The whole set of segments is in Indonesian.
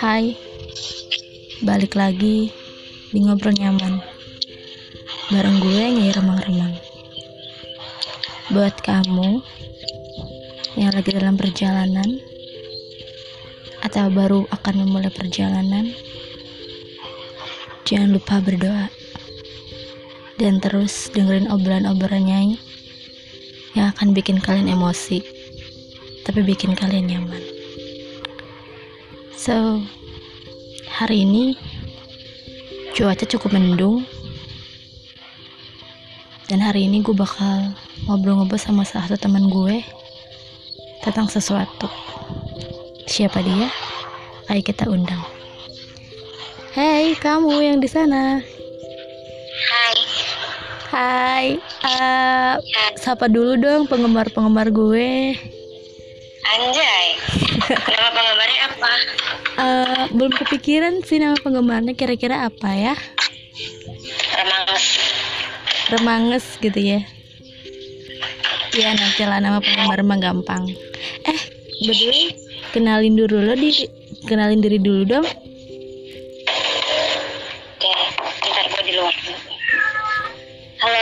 Hai, balik lagi di ngobrol nyaman. Bareng gue Nyai Remang-Remang. Buat kamu yang lagi dalam perjalanan atau baru akan memulai perjalanan, jangan lupa berdoa. Dan terus dengerin obrolan-obrolan Nyai yang akan bikin kalian emosi, tapi bikin kalian nyaman. So, hari ini cuaca cukup mendung. Dan hari ini gue bakal ngobrol-ngobrol sama salah satu teman gue tentang sesuatu. Siapa dia? Ayo kita undang. Hai kamu yang di sana. Hai. Hai uh, sapa dulu dong penggemar-penggemar gue Anjay. Nama penggemarnya apa? uh, belum kepikiran sih nama penggemarnya kira-kira apa ya Remanges. Remanges gitu ya ya nanti lah nama penggemar mah gampang eh berdua kenalin dulu lo di kenalin diri dulu dong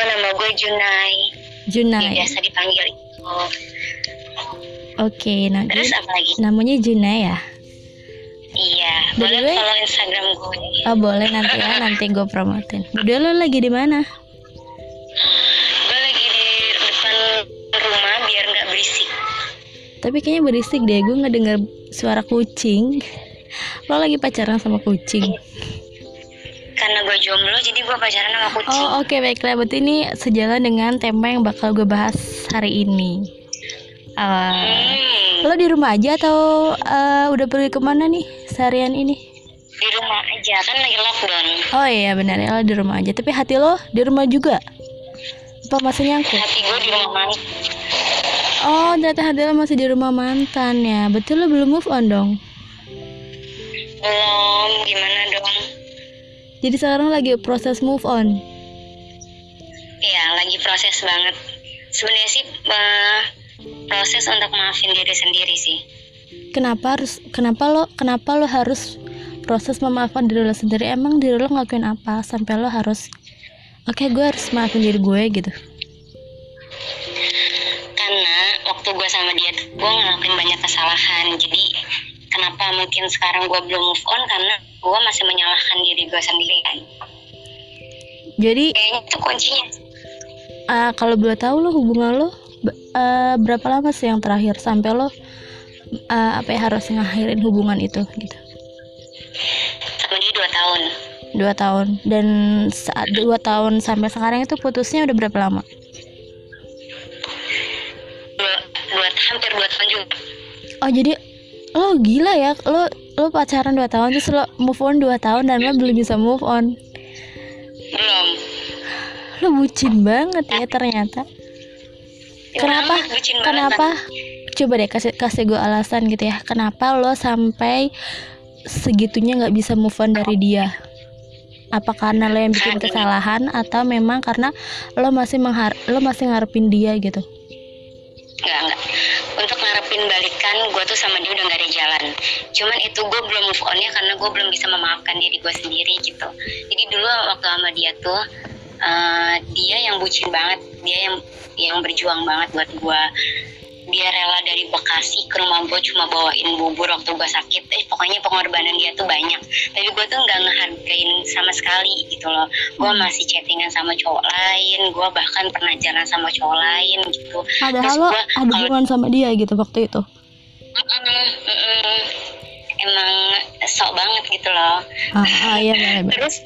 nama gue Junai. Junai Biasa dipanggil itu. oke nah Terus apa lagi? namanya Junai ya Iya, By boleh way- follow Instagram gue. oh boleh nanti ya nanti gue promotin udah lo lagi di mana Gue lagi di depan rumah biar nggak berisik. tapi kayaknya berisik deh gue nggak dengar suara kucing lo lagi pacaran sama kucing Karena gue jomblo, jadi gue pacaran sama kucing. Oh oke baiklah berarti ini sejalan dengan tema yang bakal gue bahas hari ini. Uh, Hmm, lo di rumah aja atau uh, udah pergi ke mana nih seharian ini? di rumah aja kan lagi lockdown. Oh iya benar ya lo di rumah aja. Tapi hati lo di rumah juga? Apa masih nyangkut? Hati gue di rumah. Oh ternyata hati lo masih di rumah mantan ya. Betul lo belum move on dong. Belum, gimana dong? Jadi sekarang lagi proses move on. Iya, lagi proses banget. Sebenarnya sih eh, proses untuk maafin diri sendiri sih. Kenapa harus? Kenapa lo? Kenapa lo harus proses memaafkan diri lo sendiri? Emang diri lo ngelakuin apa sampai lo harus? Oke gue harus maafin diri gue gitu. Karena waktu gue sama dia gue ngelakuin banyak kesalahan. Jadi kenapa mungkin sekarang gue belum move on karena gue masih menyalahkan diri gue sendiri kan. Jadi Kayaknya itu kuncinya. uh, kalau boleh tahu lo hubungan lo uh, berapa lama sih yang terakhir sampai lo uh, apa ya harus ngakhirin hubungan itu gitu Sama dia dua tahun. dua tahun dan saat dua tahun sampai sekarang itu putusnya udah berapa lama Dua, dua, hampir dua tahun juga. oh jadi lo gila ya lo lo pacaran dua tahun terus lo move on dua tahun dan lo belum bisa move on. Belum. lo bucin banget ya ternyata. Ya, kenapa? banget, kenapa? coba deh kasih kasih gue alasan gitu ya. Kenapa lo sampai segitunya nggak bisa move on dari dia? Apa karena lo yang bikin kesalahan atau memang karena lo masih menghar lo masih ngarepin dia gitu Enggak, enggak. Untuk ngarepin balikan, gue tuh sama dia udah gak ada jalan. Cuman itu gue belum move on-nya karena gue belum bisa memaafkan diri gue sendiri gitu. Jadi dulu waktu sama dia tuh, eh, dia yang bucin banget, dia yang yang berjuang banget buat gue. Dia rela dari Bekasi ke rumah gue cuma bawain bubur waktu gue sakit. Eh pokoknya pengorbanan dia tuh banyak. Tapi gue tuh nggak ngehargain sama sekali gitu loh. Gue masih chattingan sama cowok lain. Gue bahkan pernah jalan sama cowok lain gitu. padahal Terus lo gua ada kalau- hubungan sama dia gitu waktu itu. Emang sok banget gitu loh. Ah, ah iya bener, bener. terus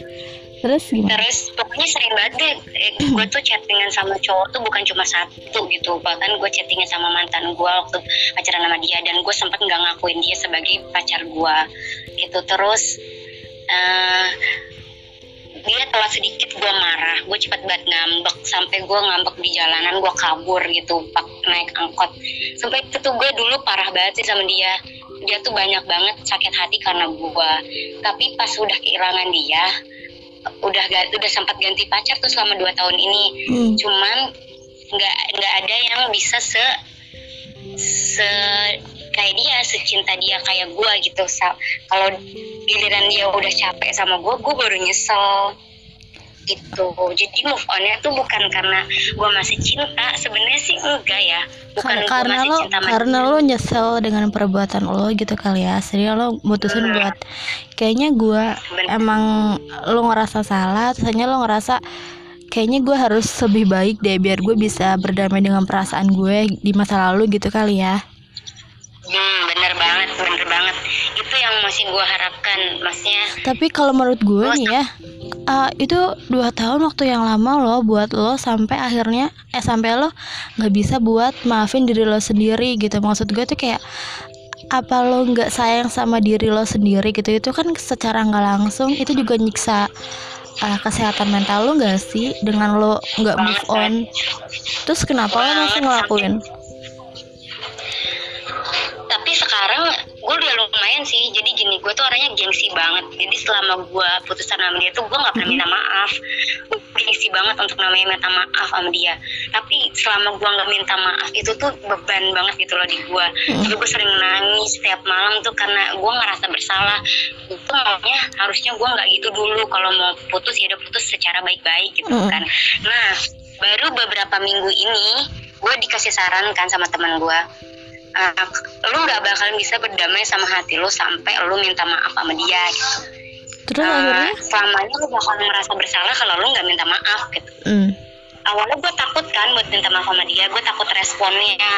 terus gimana? terus pokoknya sering banget deh. Eh, gue tuh chattingan sama cowok tuh bukan cuma satu gitu. Bahkan gue chattingan sama mantan gue waktu pacaran sama dia. Dan gue sempat nggak ngakuin dia sebagai pacar gue gitu. Terus eh, dia telat sedikit gue marah. Gue cepet banget ngambek. Sampai gue ngambek di jalanan gue kabur gitu. Pak naik angkot. Sampai itu tuh gue dulu parah banget sih sama dia dia tuh banyak banget sakit hati karena gue tapi pas udah kehilangan dia udah udah sempat ganti pacar tuh selama dua tahun ini. Hmm. cuman nggak nggak ada yang bisa se se kayak dia secinta dia kayak gue gitu. Kalau giliran dia udah capek sama gue gue baru nyesel gitu. Jadi move onnya tuh bukan karena gue masih cinta. Sebenarnya sih enggak ya. Bukan Kar- gue karena masih lo cinta karena lo nyesel dengan perbuatan lo gitu kali ya. Jadi lo mutusin Hmm. buat kayaknya gue emang lo ngerasa salah terusnya lo ngerasa kayaknya gue harus lebih baik deh biar gue bisa berdamai dengan perasaan gue di masa lalu gitu kali ya. Hmm, bener banget, bener banget. Itu yang masih gue harapkan, maksudnya. tapi kalau menurut gue nih ya uh, itu dua tahun waktu yang lama lo buat lo sampai akhirnya eh sampai lo nggak bisa buat maafin diri lo sendiri gitu. Maksud gue tuh kayak apa lo nggak sayang sama diri lo sendiri gitu? Itu kan secara nggak langsung itu juga nyiksa uh, kesehatan mental lo nggak sih? Dengan lo nggak move on. Terus kenapa lo masih ngelakuin? Tapi sekarang gue udah lumayan sih. Jadi gini, gue tuh orangnya gengsi banget. Jadi selama gue putusan sama dia tuh gue nggak pernah minta maaf. Gue gengsi banget untuk namanya minta maaf sama dia. Tapi selama gue nggak minta maaf itu tuh beban banget gitu loh di gue. Jadi gue sering nangis setiap malam tuh karena gue ngerasa bersalah. Itu maunya harusnya gue nggak gitu dulu. Kalau mau putus ya udah putus secara baik-baik gitu Mm. kan. Nah baru beberapa minggu ini gue dikasih saran kan sama teman gue uh, lu nggak bakalan bisa berdamai sama hati lu sampai lu minta maaf sama dia gitu. terus Uh, akhirnya selamanya lu bakal merasa bersalah kalau lu nggak minta maaf gitu. hmm. Awalnya gue takut kan buat minta maaf sama dia, gue takut responnya.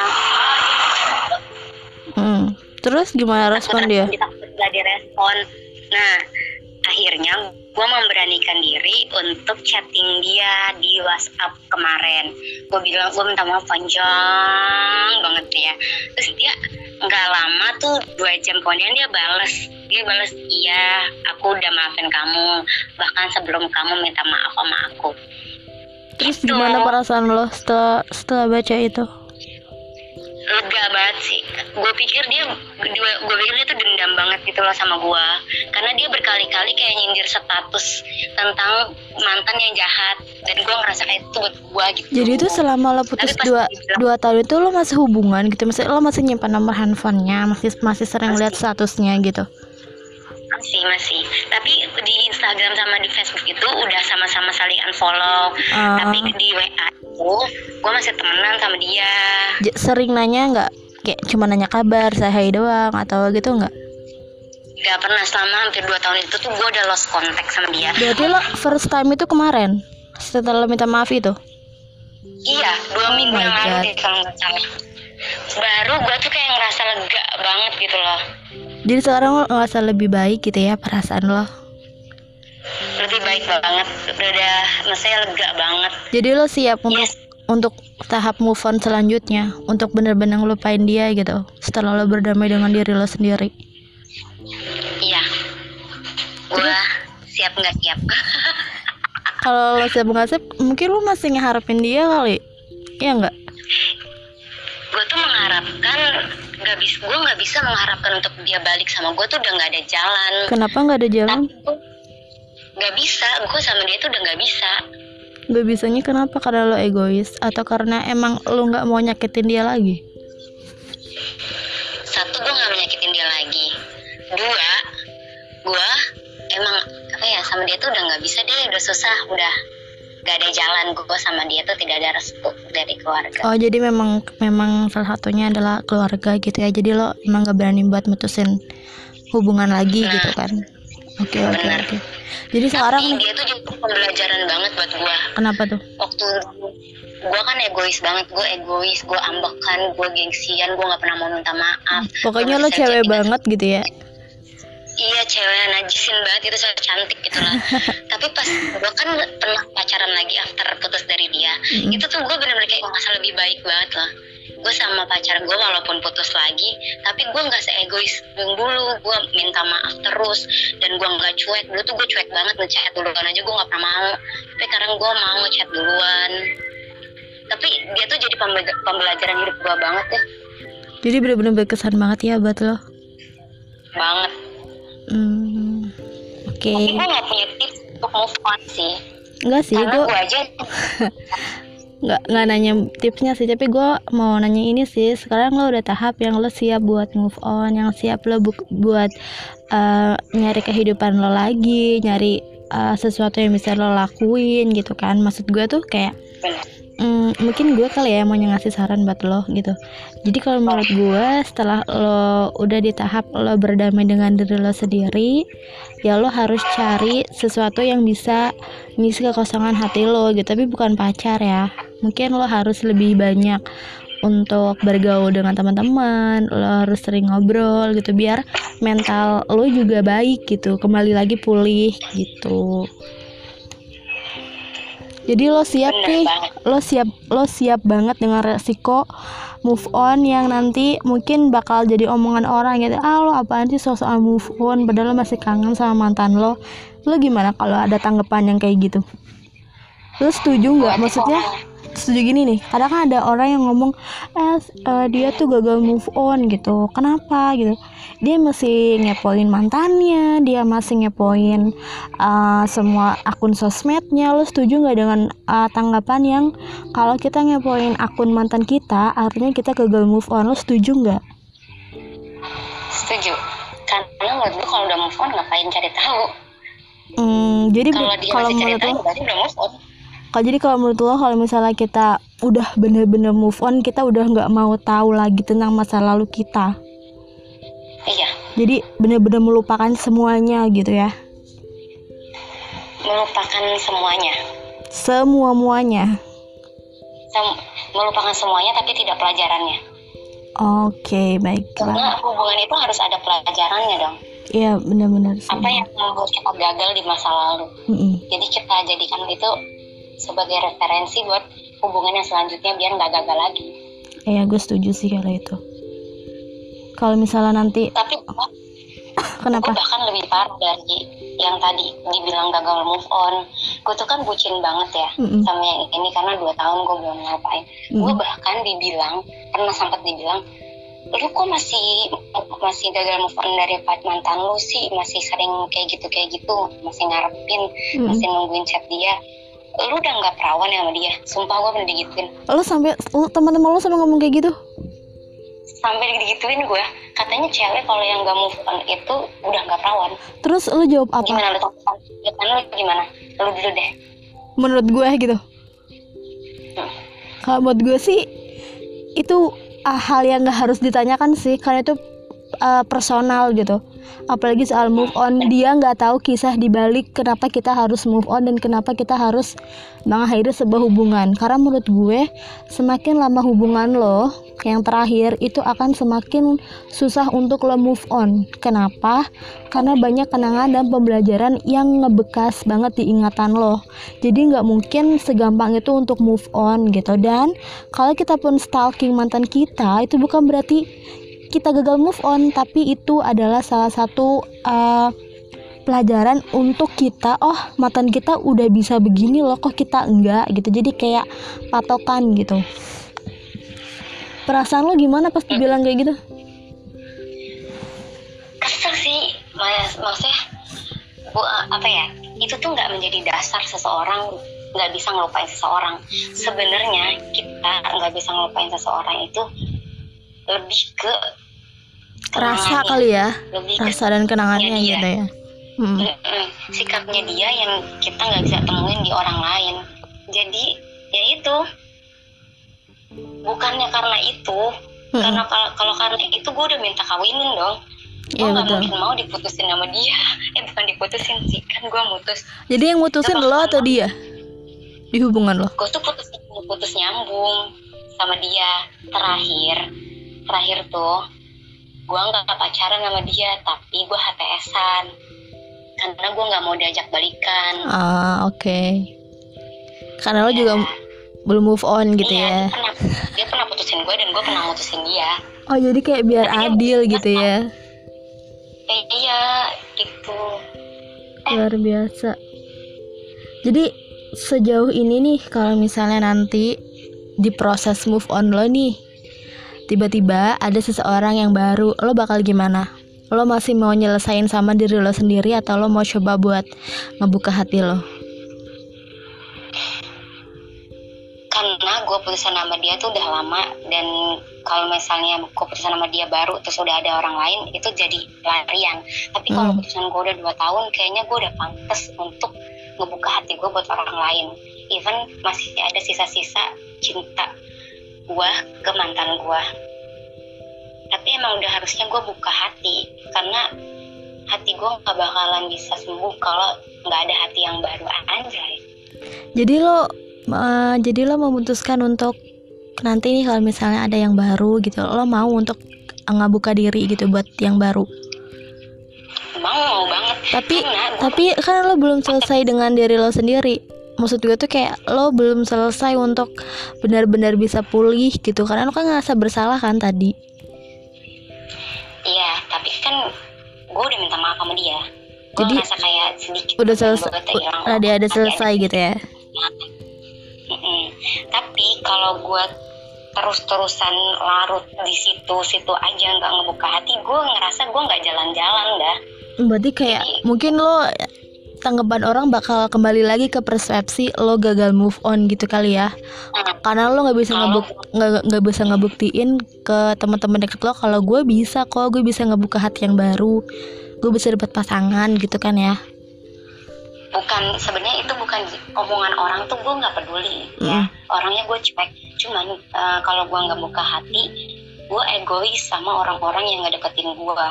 Hmm. terus gimana respon dia Takut gak direspon. Nah, akhirnya gue memberanikan diri untuk chatting dia di WhatsApp kemarin. Gue bilang gue minta maaf panjang banget ya. Terus dia nggak lama tuh dua jam kemudian dia bales dia bales iya aku udah maafin kamu bahkan sebelum kamu minta maaf sama aku terus Gitu. gimana perasaan lo setelah setelah baca itu lega banget sih. Gue pikir dia gue pikir dia tuh dendam banget gitu loh sama gue karena dia berkali-kali kayak nyindir status tentang mantan yang jahat. Dan gue ngerasa kayak itu buat gue gitu. Jadi itu selama lo putus Tapi dua dibilang- dua tahun itu lo masih hubungan gitu, masih lo masih nyimpan nomor handphonenya, masih masih sering lihat statusnya gitu. Masih masih tapi di Instagram sama di Facebook itu udah sama-sama saling unfollow Ah. tapi di WA itu gue masih temenan sama dia J- sering nanya nggak? Kayak cuma nanya kabar, saya hai doang atau gitu nggak? gak pernah selama hampir dua tahun itu tuh gue udah lost contact sama dia Berarti lo first time itu kemarin setelah minta maaf itu? Iya, dua Oh minggu my yang lalu God. deh kalau nggak salah. Baru gue tuh kayak ngerasa lega banget gitu loh. Jadi sekarang lo ngerasa lebih baik gitu ya perasaan lo. Lebih baik banget. Udah, maksudnya lega banget. Jadi lo siap untuk Yes. untuk tahap move on selanjutnya, untuk bener-bener ngelupain dia gitu. Setelah lo berdamai dengan diri lo sendiri. Iya. Gue siap nggak siap. Kalau lo siap nggak siap, mungkin lo masih ngeharapin dia kali. Iya nggak? gue tuh mengharapkan nggak bisa gue nggak bisa mengharapkan untuk dia balik sama gue tuh udah nggak ada jalan Kenapa nggak ada jalan? nggak bisa gue sama dia tuh udah nggak bisa Gak bisanya kenapa? Karena lo egois atau karena emang lo nggak mau nyakitin dia lagi? satu gue nggak menyakitin dia lagi dua gue emang apa ya sama dia tuh udah nggak bisa deh udah susah udah gak ada jalan gue sama dia tuh tidak ada restu dari keluarga Oh jadi memang memang salah satunya adalah keluarga gitu ya. Jadi lo emang gak berani buat mutusin hubungan lagi Nah. gitu kan? Oke oke Bener. oke. Jadi sekarang tapi nih dia tuh juga pembelajaran banget buat gue kenapa tuh? waktu gue kan egois banget gue egois gue ambekan gue gengsian gue nggak pernah mau minta maaf Pokoknya lo cewek banget gitu ya. Iya cewek najisin banget itu cewek cantik gitu lah. Tapi pas gue kan pernah pacaran lagi after putus dari dia Mm. Itu tuh gue bener-bener kayak ngerasa lebih baik banget loh Gue sama pacar gue walaupun putus lagi Tapi gue gak seegois. Yang dulu Gue minta maaf terus Dan gue gak cuek. Dulu tuh gue cuek banget ngechat duluan aja gue gak pernah mau. Tapi sekarang gue mau ngechat duluan. Tapi dia tuh jadi pembe- pembelajaran hidup gue banget ya Jadi bener-bener berkesan banget ya buat lo. Banget Hmm, Oke. Tapi gue gak punya tips untuk move on sih. Enggak sih, Karena gue gue aja nggak nggak nanya tipsnya sih tapi gue mau nanya ini sih. Sekarang lo udah tahap yang lo siap buat move on yang siap lo bu- buat uh, nyari kehidupan lo lagi nyari uh, sesuatu yang bisa lo lakuin gitu kan. Maksud gue tuh kayak mm, mungkin gue kali ya mau ngasih saran buat lo gitu. Jadi kalau menurut gue setelah lo udah di tahap lo berdamai dengan diri lo sendiri ya lo harus cari sesuatu yang bisa ngisi kekosongan hati lo gitu. Tapi bukan pacar ya. Mungkin lo harus lebih banyak untuk bergaul dengan teman-teman lo harus sering ngobrol gitu. Biar mental lo juga baik gitu. Kembali lagi pulih gitu jadi lo siap benar nih banget. Lo siap lo siap banget dengan resiko. Move on yang nanti mungkin bakal jadi omongan orang gitu. Ah lo apaan sih soal move on? Padahal lo masih kangen sama mantan lo. Lo gimana kalau ada tanggapan yang kayak gitu? Lo setuju nggak? Maksudnya setuju gini nih. Kadang kan ada orang yang ngomong eh eh, dia tuh gagal move on gitu. Kenapa? gitu. Dia masih ngepoin mantannya dia masih ngepoin uh, semua akun sosmednya. Lo setuju nggak dengan uh, tanggapan yang kalau kita ngepoin akun mantan kita artinya kita gagal move on. Lo setuju nggak? Setuju. Karena menurut gue kalau udah move on ngapain cari tahu? Hmm, jadi kalau dia kalau masih cari tahu berarti udah move on kalau jadi kalau menurut lo kalau misalnya kita udah bener-bener move on kita udah nggak mau tahu lagi tentang masa lalu kita. Iya. Jadi bener-bener melupakan semuanya gitu ya? Melupakan semuanya. Semua muanya Sem- melupakan semuanya tapi tidak pelajarannya. Oke baiklah karena hubungan itu harus ada pelajarannya dong. Iya benar-benar apa yang membuat kita gagal di masa lalu? Mm-mm. jadi kita jadikan itu sebagai referensi buat hubungan yang selanjutnya biar nggak gagal lagi. Iya gue setuju sih kalau itu. Kalau misalnya nanti tapi kenapa? gua bahkan lebih parah dari yang tadi dibilang gagal move on. Gue tuh kan bucin banget ya Mm-mm. sama yang ini karena dua tahun gue belum ngapain. Gue Mm. bahkan dibilang pernah sempat dibilang lu kok masih masih gagal move on dari mantan lu sih? Masih sering kayak gitu kayak gitu masih ngarepin Mm-mm. masih nungguin chat dia lu udah nggak perawan ya sama dia? Sumpah gue pernah digituin. Lo sampai lo teman-teman lo sampai ngomong kayak gitu? Sampai digituin gue katanya cewek kalau yang nggak move on itu udah nggak perawan. Terus lo jawab apa? Gimana lu? Tanggapan lu gimana? Lu dulu deh. Menurut gue gitu. Hmm. kalau menurut gue sih itu ah, hal yang gak harus ditanyakan sih. Karena itu uh, personal gitu. Apalagi soal move on dia nggak tahu kisah dibalik kenapa kita harus move on dan kenapa kita harus mengakhiri sebuah hubungan. Karena menurut gue semakin lama hubungan lo yang terakhir itu akan semakin susah untuk lo move on. Kenapa? Karena banyak kenangan dan pembelajaran yang ngebekas banget di ingatan lo. Jadi nggak mungkin segampang itu untuk move on gitu. Dan kalau kita pun stalking mantan kita itu bukan berarti kita gagal move on tapi itu adalah salah satu uh, pelajaran untuk kita oh mantan kita udah bisa begini loh kok kita enggak? Gitu. Jadi kayak patokan gitu. Perasaan lo gimana pas dibilang kayak gitu? Kesel sih. Maksudnya bu apa ya itu tuh nggak menjadi dasar seseorang nggak bisa ngelupain seseorang. Sebenarnya kita nggak bisa ngelupain seseorang itu lebih ke rasa kali ya lebih rasa dan kenangannya Iya, gitu ya. Mm. Mm-mm. sikapnya dia yang kita nggak bisa temuin di orang lain. Jadi ya itu. Bukannya karena itu. Mm-mm. karena kalau karena itu gue udah minta kawinin dong. Gue nggak betul. mungkin mau diputusin sama dia. Eh bukan diputusin sih kan gue mutus. Jadi yang mutusin lo atau dia? Di hubungan lo? Gue tuh putus putus nyambung sama dia. Terakhir terakhir tuh gue nggak pacaran sama dia tapi gue HTSan karena gue nggak mau diajak balikan. Ah oke. Karena lo juga Iya. belum move on gitu iya, ya. dia pernah dia pernah putusin gue dan gue pernah mutusin dia. Oh jadi kayak biar Tapi dia adil bukan gitu ya? Eh, iya gitu. Luar biasa. Jadi sejauh ini nih kalau misalnya nanti di proses move on lo nih tiba-tiba ada seseorang yang baru. Lo bakal gimana? Lo masih mau nyelesain sama diri lo sendiri atau lo mau coba buat ngebuka hati lo? Karena gue putusan sama dia tuh udah lama dan kalau misalnya gue putusan sama dia baru terus udah ada orang lain itu jadi larian tapi kalau Hmm. putusan gue udah dua tahun kayaknya gue udah pantas untuk ngebuka hati gue buat orang lain. Even masih ada sisa-sisa cinta gue ke mantan gue tapi emang udah harusnya gue buka hati karena hati gue nggak bakalan bisa sembuh kalau nggak ada hati yang baru anjay Jadi lo eh, jadi lo memutuskan untuk nanti nih kalau misalnya ada yang baru gitu, lo mau untuk ngebuka diri gitu buat yang baru. mau mau banget Tapi Karena tapi kan lo belum selesai dengan diri lo sendiri. Maksud gue tuh kayak lo belum selesai untuk benar-benar bisa pulih gitu karena lo kan ngerasa bersalah kan tadi. Iya, tapi kan gue udah minta maaf sama dia. Jadi, ngerasa kayak sedikit. Udah selesai, ada ada selesai gitu ya. Mm-mm. Tapi kalau gue terus-terusan larut di situ-situ aja nggak ngebuka hati, gue ngerasa gue nggak jalan-jalan dah. Berarti kayak mungkin lo tanggapan orang bakal kembali lagi ke persepsi lo gagal move on gitu kali ya. Karena lo nggak bisa ngebuk nggak bisa ngebuktiin ke teman-teman deket lo kalau gue bisa kok gue bisa ngebuka hati yang baru. Gue bisa dapat pasangan gitu kan ya. Bukan sebenarnya itu bukan omongan orang tuh gue nggak peduli ya. Mm. orangnya gue cuek. Cuman eh, kalau gue nggak buka hati gue egois sama orang-orang yang nggak deketin gue.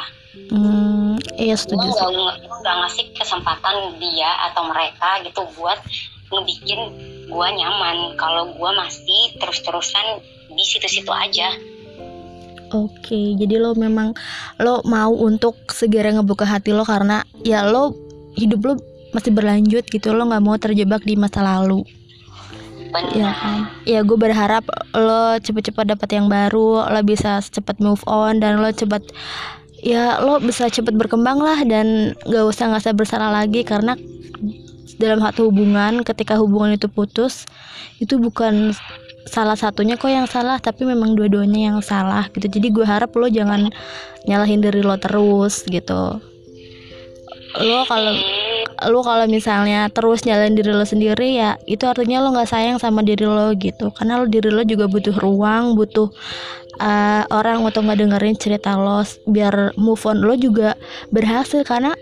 Hmm iya gue setuju sih. nggak nggak ngasih kesempatan dia atau mereka gitu buat ngebikin gue nyaman. Kalau gue masih terus-terusan di situ-situ aja. Oke jadi lo memang lo mau untuk segera ngebuka hati lo karena ya lo hidup lo masih berlanjut gitu. Lo nggak mau terjebak di masa lalu. Benar. Ya kan? Ya gue berharap lo cepet-cepet dapat yang baru lo bisa cepet move on dan lo cepet ya lo bisa cepet berkembang lah dan gak usah ngerasa bersalah lagi karena dalam satu hubungan ketika hubungan itu putus itu bukan salah satunya kok yang salah tapi memang dua-duanya yang salah gitu. Jadi gue harap lo jangan nyalahin diri lo terus gitu. Lo kalau lu kalau misalnya terus nyalain diri lo sendiri ya itu artinya lo nggak sayang sama diri lo gitu. Karena lo diri lo juga butuh ruang butuh uh, orang untuk dengerin cerita lo biar move on. Lo juga berhasil karena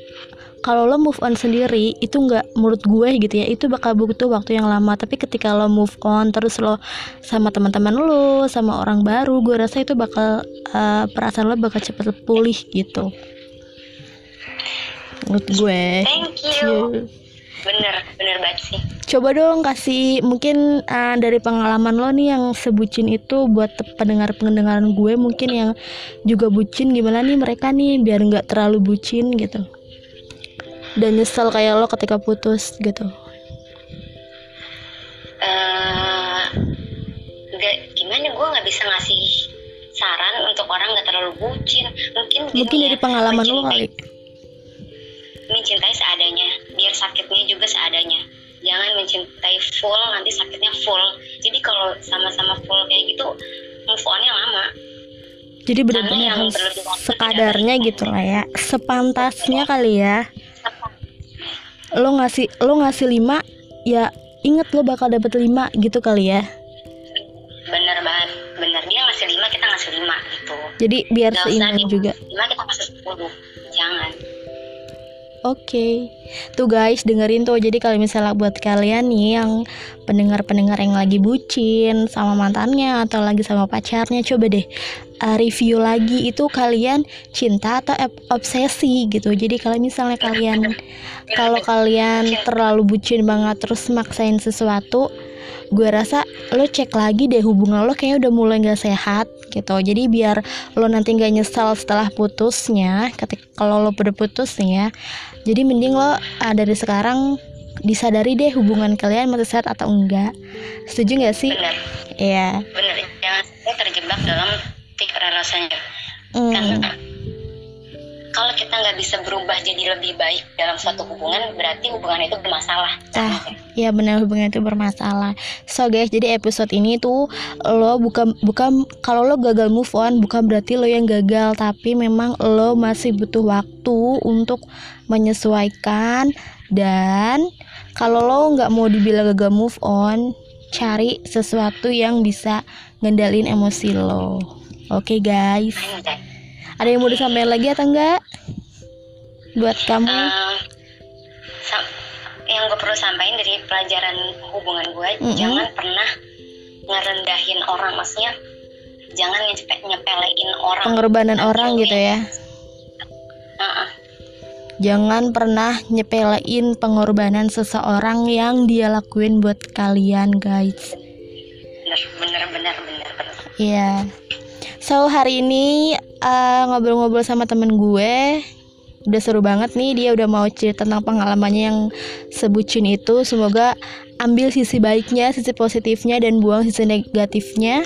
kalau lo move on sendiri itu nggak menurut gue gitu ya itu bakal butuh waktu yang lama. Tapi ketika lo move on terus lo sama teman-teman lo sama orang baru gue rasa itu bakal uh, perasaan lo bakal cepet pulih gitu menurut gue. Thank you. Bener bener banget sih. Coba dong kasih mungkin uh, dari pengalaman lo nih yang sebucin itu buat pendengar-pendengaran gue mungkin yang juga bucin gimana nih mereka nih biar nggak terlalu bucin gitu. Dan nyesel kayak lo ketika putus gitu. eh nggak gimana? Gue nggak bisa ngasih saran untuk orang nggak terlalu bucin. Mungkin gini Mungkin ya, dari pengalaman lo kali. Mencintai seadanya biar sakitnya juga seadanya. Jangan mencintai full nanti sakitnya full. Jadi kalau sama-sama full kayak gitu move on-nya lama. Jadi benar-benar yang harus sekadarnya gitu lah ya, sepantasnya kali ya. Lo ngasih lo ngasih lima ya inget lo bakal dapet lima gitu kali ya. bener banget. Bener dia ngasih lima kita ngasih lima gitu. Jadi biar seimbang juga. lima kita kasih sepuluh. Jangan Oke, tuh guys dengerin tuh. Jadi kalau misalnya buat kalian nih yang pendengar-pendengar yang lagi bucin sama mantannya atau lagi sama pacarnya, coba deh uh, review lagi itu kalian cinta atau obsesi gitu. Jadi kalau misalnya kalian kalau kalian terlalu bucin banget terus maksain sesuatu, gue rasa lo cek lagi deh hubungan lo kayaknya udah mulai nggak sehat gitu. Jadi biar lo nanti nggak nyesal setelah putusnya, ketika kalau lo udah putus nih ya, jadi mending lo ah, dari sekarang disadari deh hubungan kalian masih sehat atau enggak. Setuju nggak sih? bener Iya. bener jangan sampai terjebak dalam tiga relasinya Hmm. karena kalau kita nggak bisa berubah jadi lebih baik dalam suatu hubungan berarti hubungan itu bermasalah Ah, ya benar hubungan itu bermasalah. So guys, jadi episode ini tuh lo bukan bukan kalau lo gagal move on bukan berarti lo yang gagal, tapi memang lo masih butuh waktu untuk menyesuaikan dan kalau lo nggak mau dibilang gagal move on, cari sesuatu yang bisa ngendalin emosi lo. Oke guys, Anjay. Ada yang mau disampaikan lagi atau enggak? Buat kamu? Sam- yang gue perlu sampaikan dari pelajaran hubungan gue Mm-mm. jangan pernah ngerendahin orang maksudnya jangan nyepe- nyepelein orang Pengorbanan orang gitu ya. Heeh. Jangan pernah nyepelein pengorbanan seseorang yang dia lakuin buat kalian, guys. bener bener bener bener bener Iya. So hari ini eh, ngobrol-ngobrol sama temen gue. Udah seru banget nih dia udah mau cerita tentang pengalamannya yang sebucin itu. Semoga ambil sisi baiknya sisi positifnya dan buang sisi negatifnya.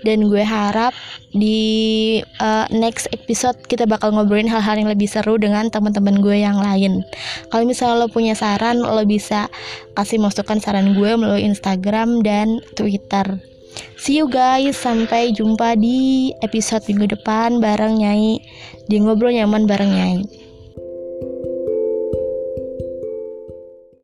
Dan gue harap di eh, next episode kita bakal ngobrolin hal-hal yang lebih seru dengan teman-teman gue yang lain. Kalau misalnya lo punya saran lo bisa kasih masukan saran gue melalui Instagram dan Twitter See you guys, sampai jumpa di episode minggu depan bareng Nyai, di ngobrol nyaman bareng Nyai.